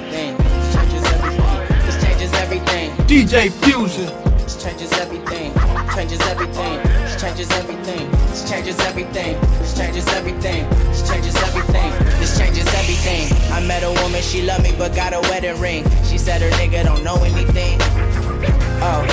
Everything. This changes everything. This changes everything. DJ Fusion. This changes everything. Changes everything. This changes everything. This changes everything. This changes everything. This changes everything. This changes everything. I met a woman, she loved me, but got a wedding ring. She said her nigga don't know anything. Oh,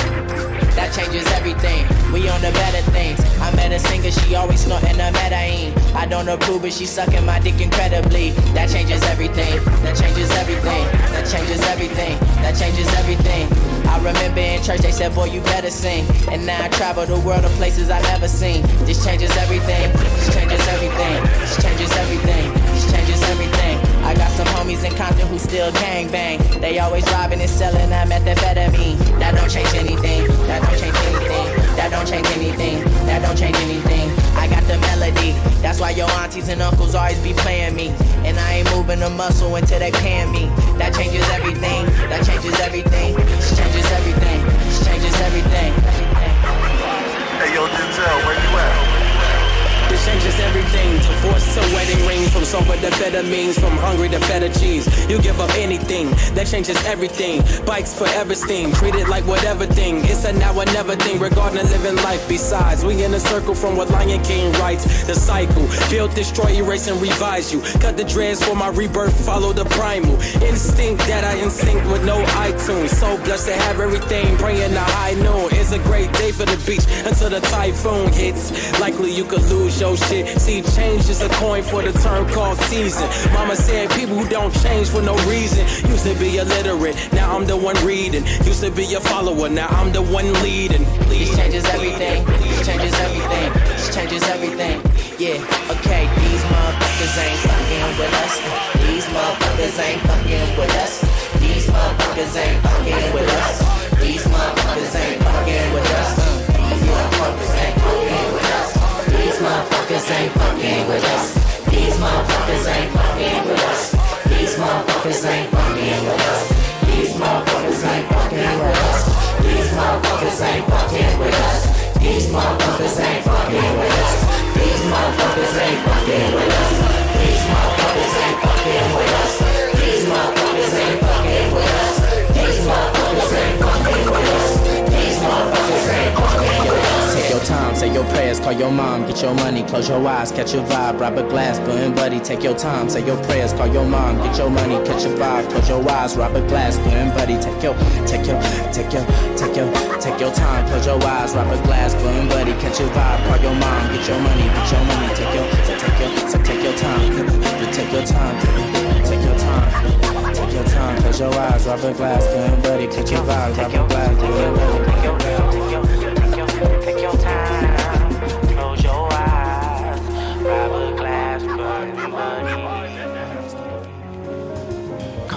that changes everything. We on the better things. I met a singer, she always snorting a Medellin. I don't approve, but she sucking my dick incredibly. That changes everything. That changes everything. That changes everything. That changes everything. I remember in church they said, boy, you better sing. And now I travel the world to places I've never seen. This changes everything. This changes everything. This changes everything. Changes everything. I got some homies in Compton who still gang bang. They always robbing and selling that methamphetamine. That don't change anything. That don't change anything. That don't change anything. That don't change anything. I got the melody. That's why your aunties and uncles always be playing me. And I ain't moving a muscle until they paying me. That changes everything. That changes everything. This changes everything. This changes everything. Hey, yo, Denzel, where you at? This changes everything. Divorce to wedding ring, from sober to amphetamines, from hungry to feta cheese. You give up anything, that changes everything. Bikes forever steam, treat it like whatever thing. It's a now or never thing regarding living life. Besides, we in a circle from what Lion King writes. The cycle, build, destroy, erase, and revise you. Cut the dreads for my rebirth, follow the primal instinct that I instinct with no iTunes. So blessed to have everything, praying the high noon. It's a great day for the beach until the typhoon hits. Likely you could lose your shit. See, change is a coin for the term called season. Mama said people who don't change for no reason. Used to be illiterate, now I'm the one reading. Used to be a follower, now I'm the one leading. This changes everything. This changes everything. This changes everything. Yeah, okay, these motherfuckers ain't fucking with us. These motherfuckers ain't fucking with us. These motherfuckers ain't fucking with us. These motherfuckers ain't fucking with us. Uh, these motherfuckers ain't fucking with us. These motherfuckers ain't fucking with us. These motherfuckers ain't fucking with us. These motherfuckers ain't fucking with us. These motherfuckers ain't fucking with us. These motherfuckers ain't fucking with us. These motherfuckers ain't fucking with us. These motherfuckers ain't fucking with us. These motherfuckers ain't fucking with us. Your prayers, call your mom, get your money, close your eyes, catch your vibe, rob a glass, button buddy, take your time, say your prayers, call your mom, get your money, catch your vibe, close your eyes, rob a glass, button buddy, take your, take your, take your, take your, take your time, close your eyes, rob a glass, button buddy, catch your vibe, call your mom, get your money, get your money, take your, so take your, so take your time, take your time, take your time, take your time, close your eyes, rob a glass, button buddy, catch your vibe, rob a glass, button buddy, take your, take your, take your, take your time,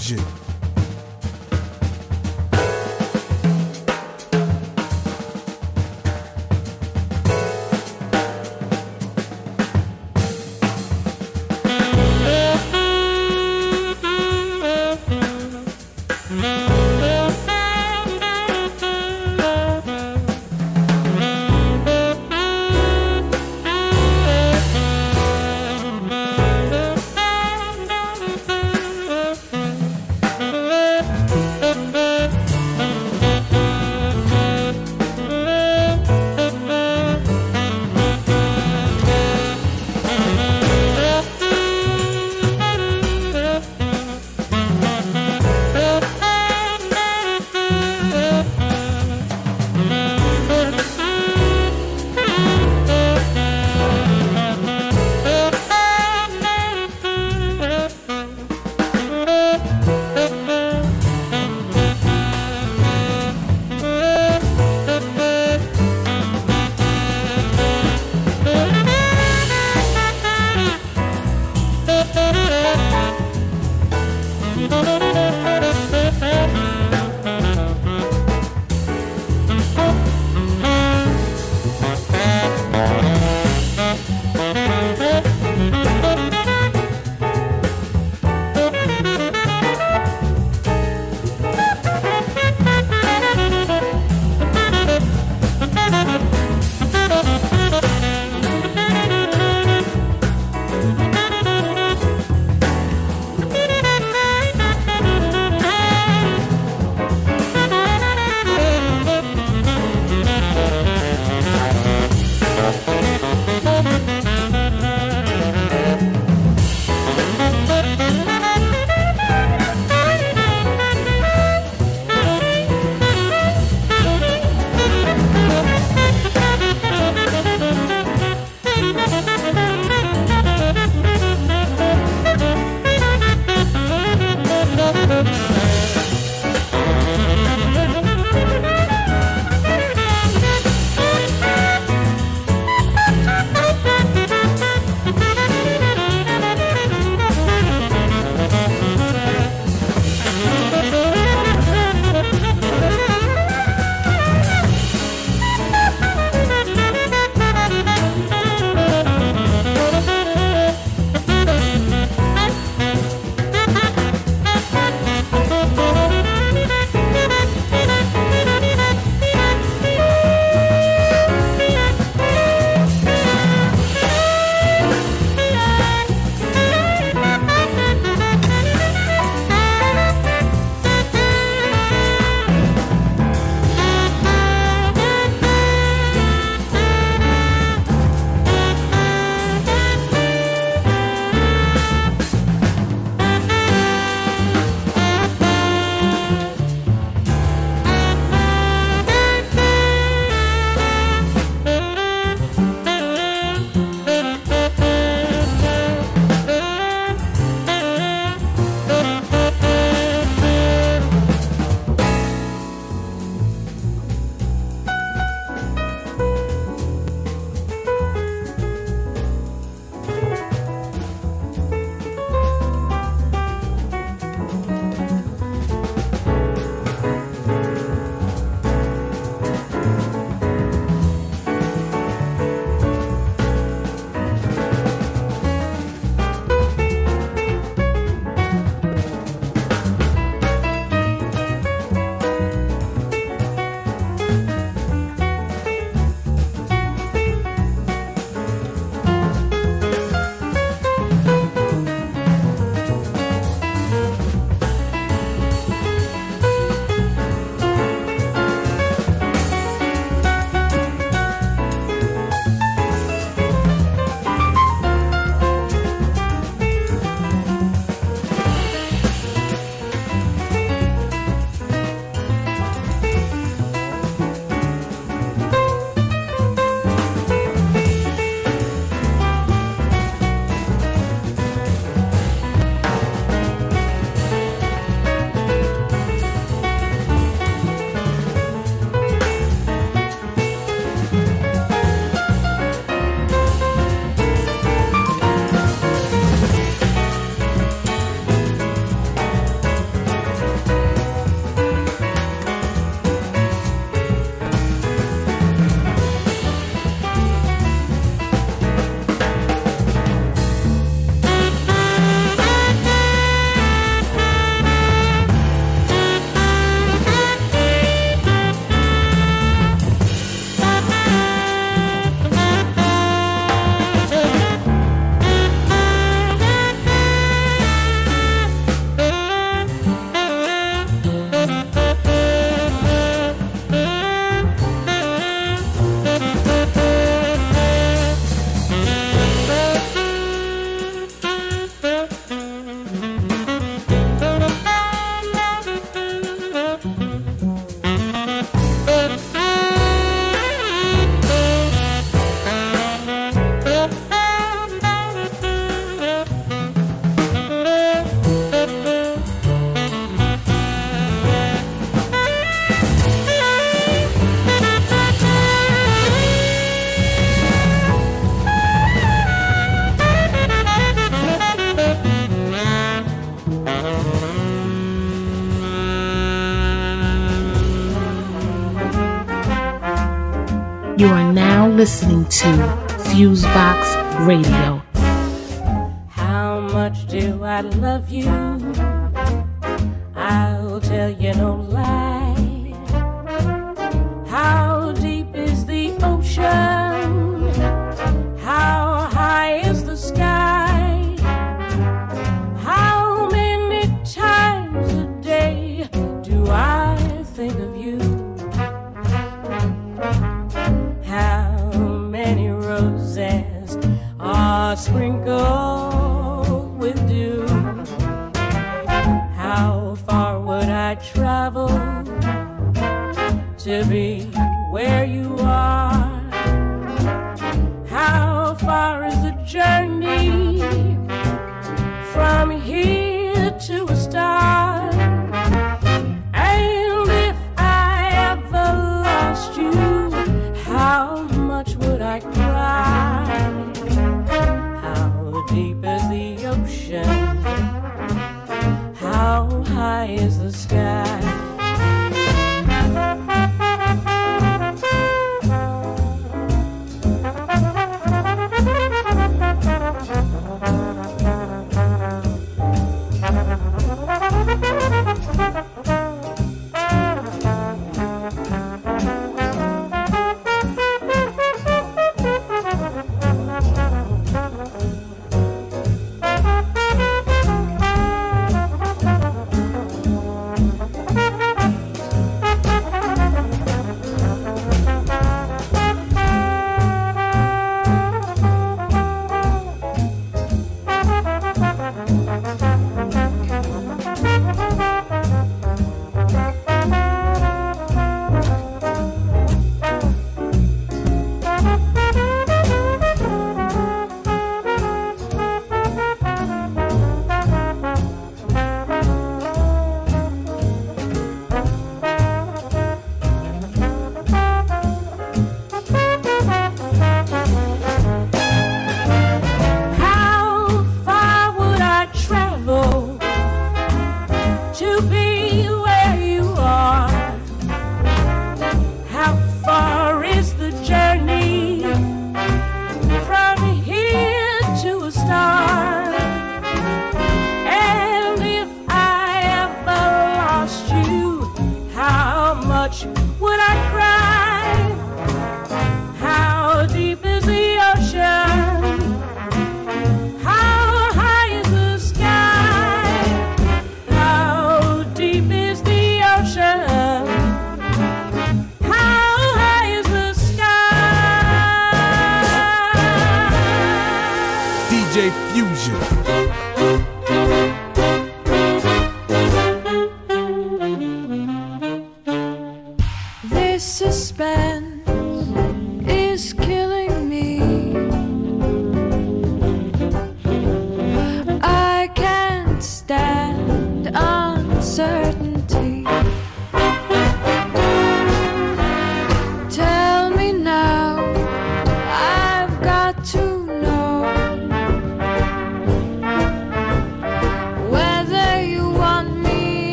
DJ Fusion. listening to Fusebox Radio. How much do I love you?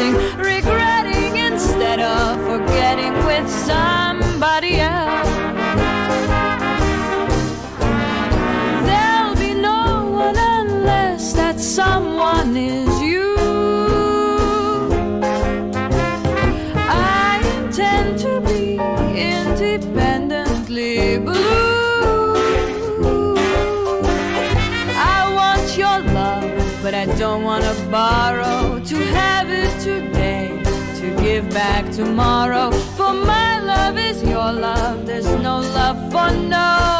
missing, regretting instead of forgetting with somebody else. tomorrow. For my love is your love, there's no love for no.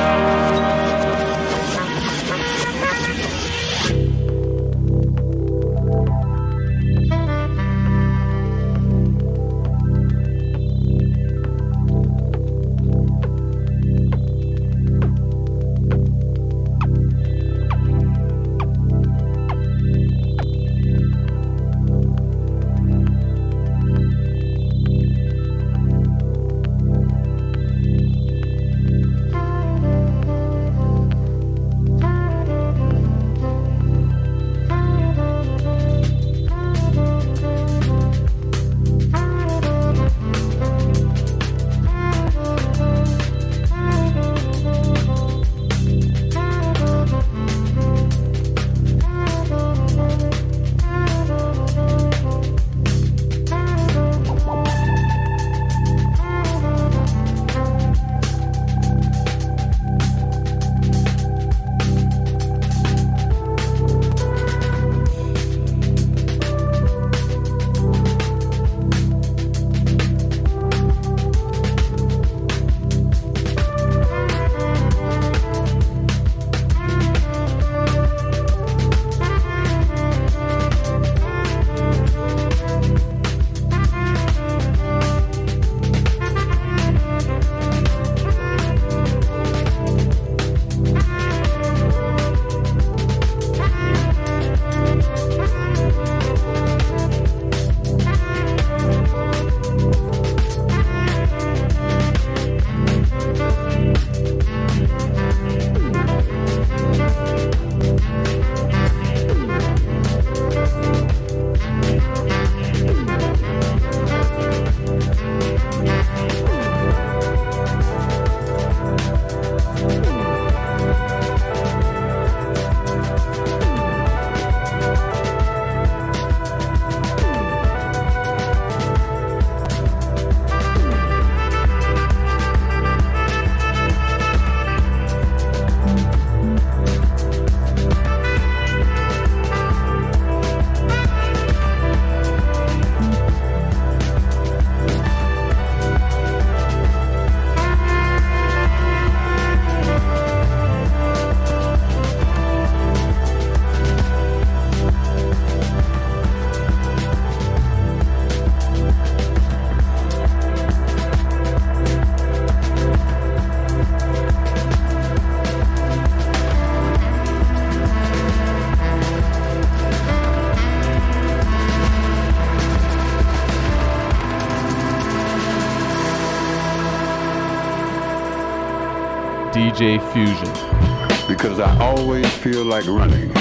Feel like running,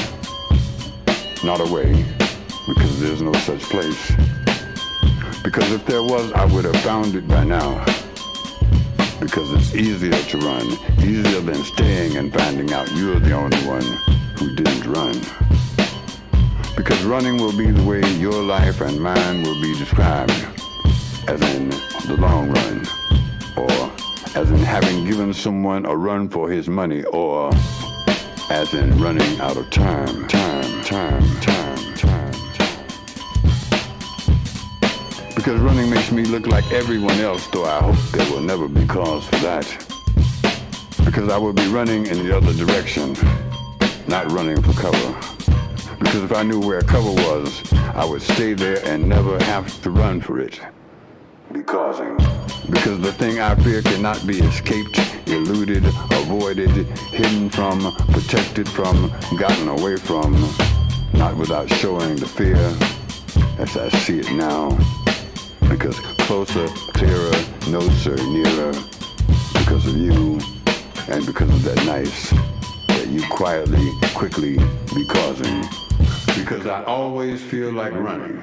not away, because there's no such place. Because if there was, I would have found it by now. Because it's easier to run, easier than staying and finding out you're the only one who didn't run. Because running will be the way your life and mine will be described, as in the long run, or as in having given someone a run for his money, or as in running out of time, time, time, time, time. Because running makes me look like everyone else, though I hope there will never be cause for that. Because I will be running in the other direction, not running for cover. Because if I knew where cover was, I would stay there and never have to run for it. Because, because the thing I fear cannot be escaped, eluded, avoided, hidden from, protected from, gotten away from, not without showing the fear as I see it now. Because closer, clearer, closer, nearer, because of you, and because of that nice that you quietly, quickly be causing. Because I always feel like running.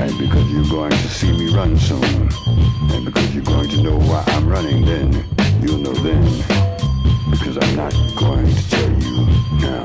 And because you're going to see me run soon. And because you're going to know why I'm running then, you'll know then. Because I'm not going to tell you now.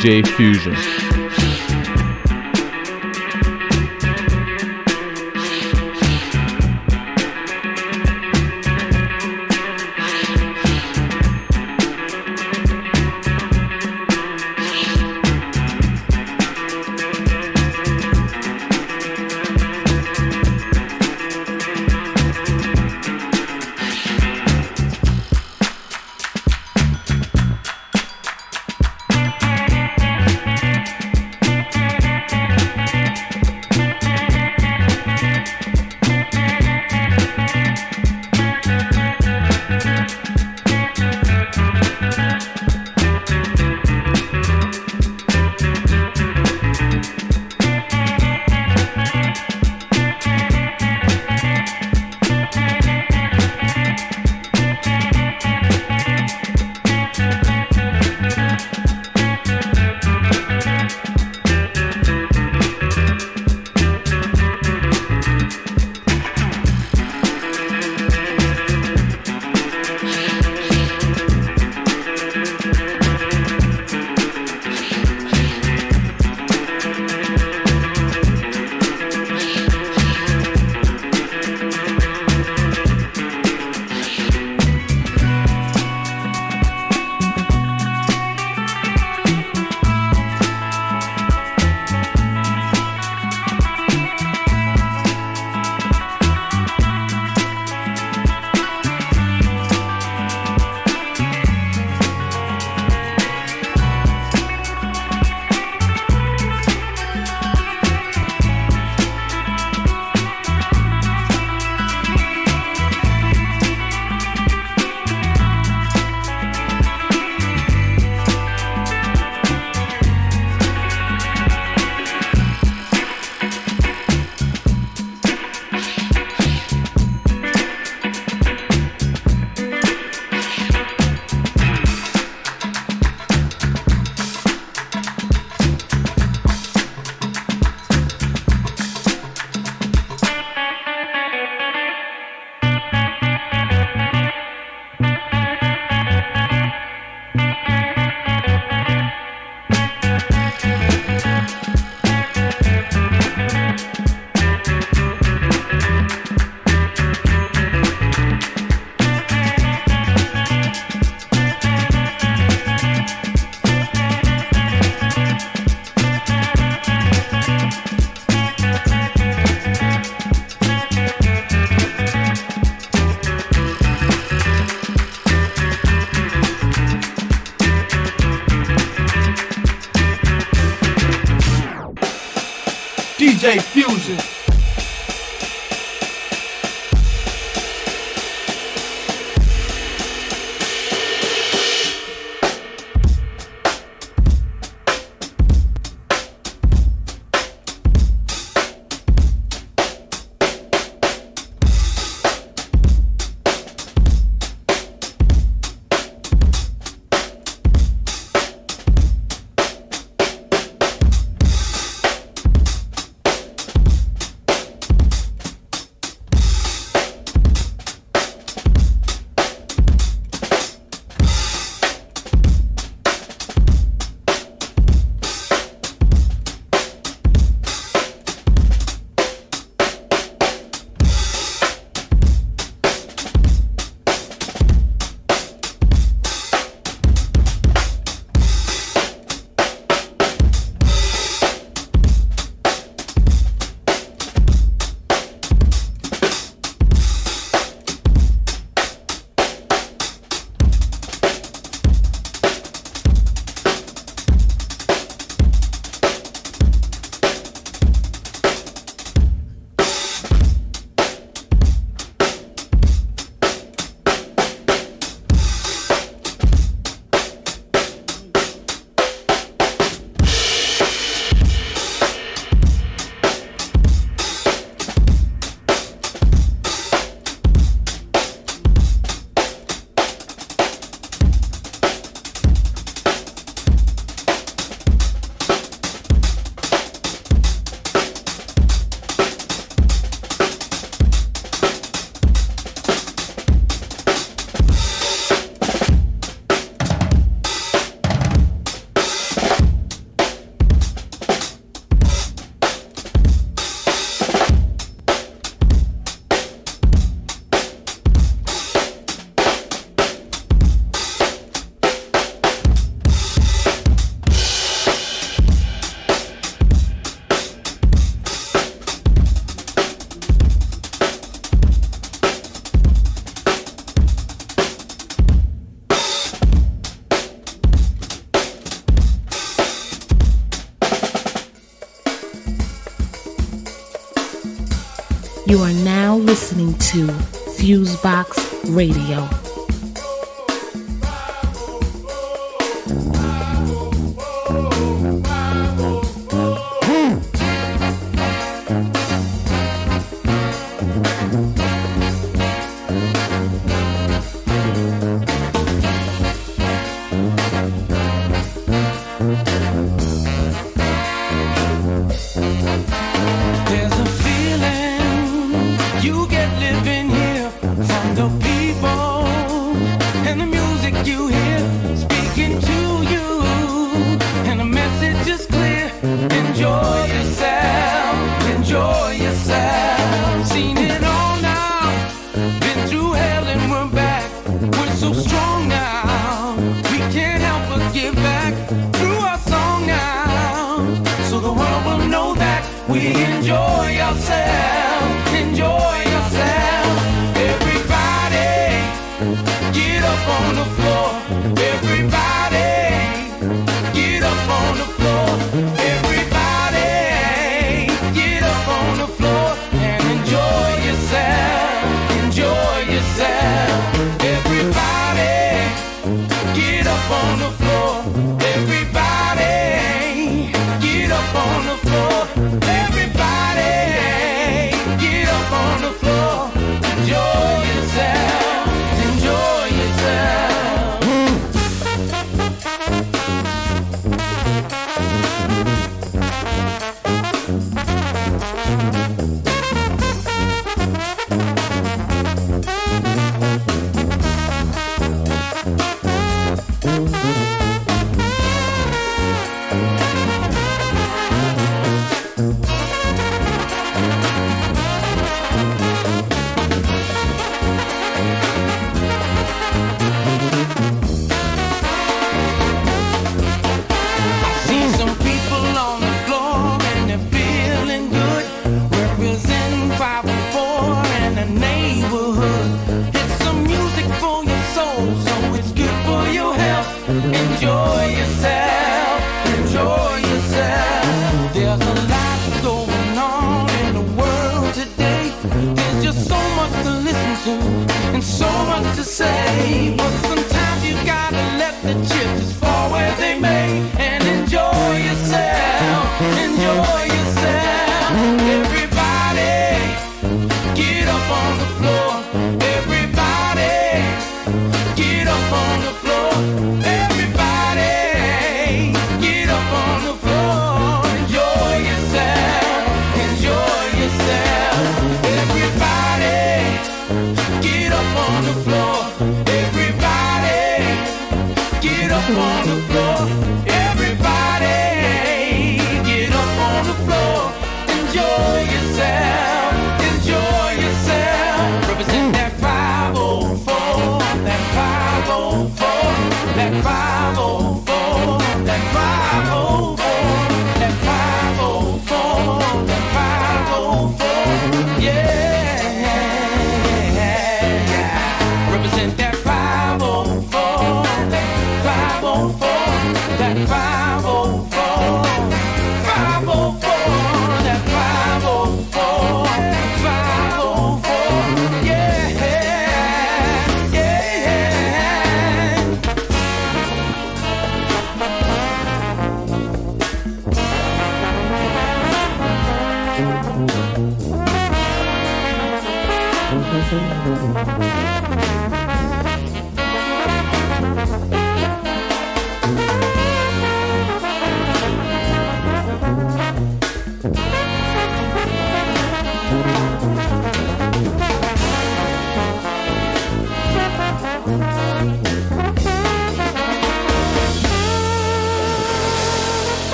DJ Fusion. DJ to Fusebox Radio.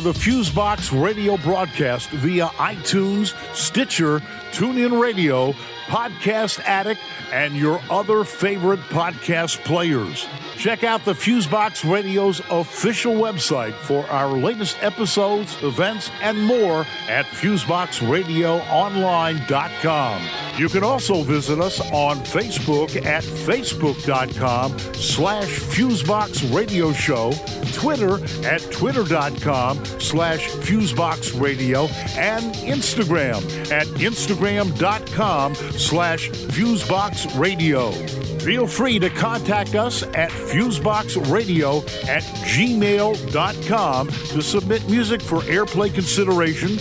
The Fusebox radio broadcast via iTunes, Stitcher, TuneIn Radio, Podcast Addict, and your other favorite podcast players. Check out the Fusebox Radio's official website for our latest episodes, events, and more at FuseboxRadioOnline.com. You can also visit us on Facebook at Facebook.com slash Fusebox Radio Show, Twitter at Twitter.com slash Fusebox Radio, and Instagram at Instagram.com slash Fusebox Radio. Feel free to contact us at fuseboxradio at gmail.com to submit music for airplay consideration,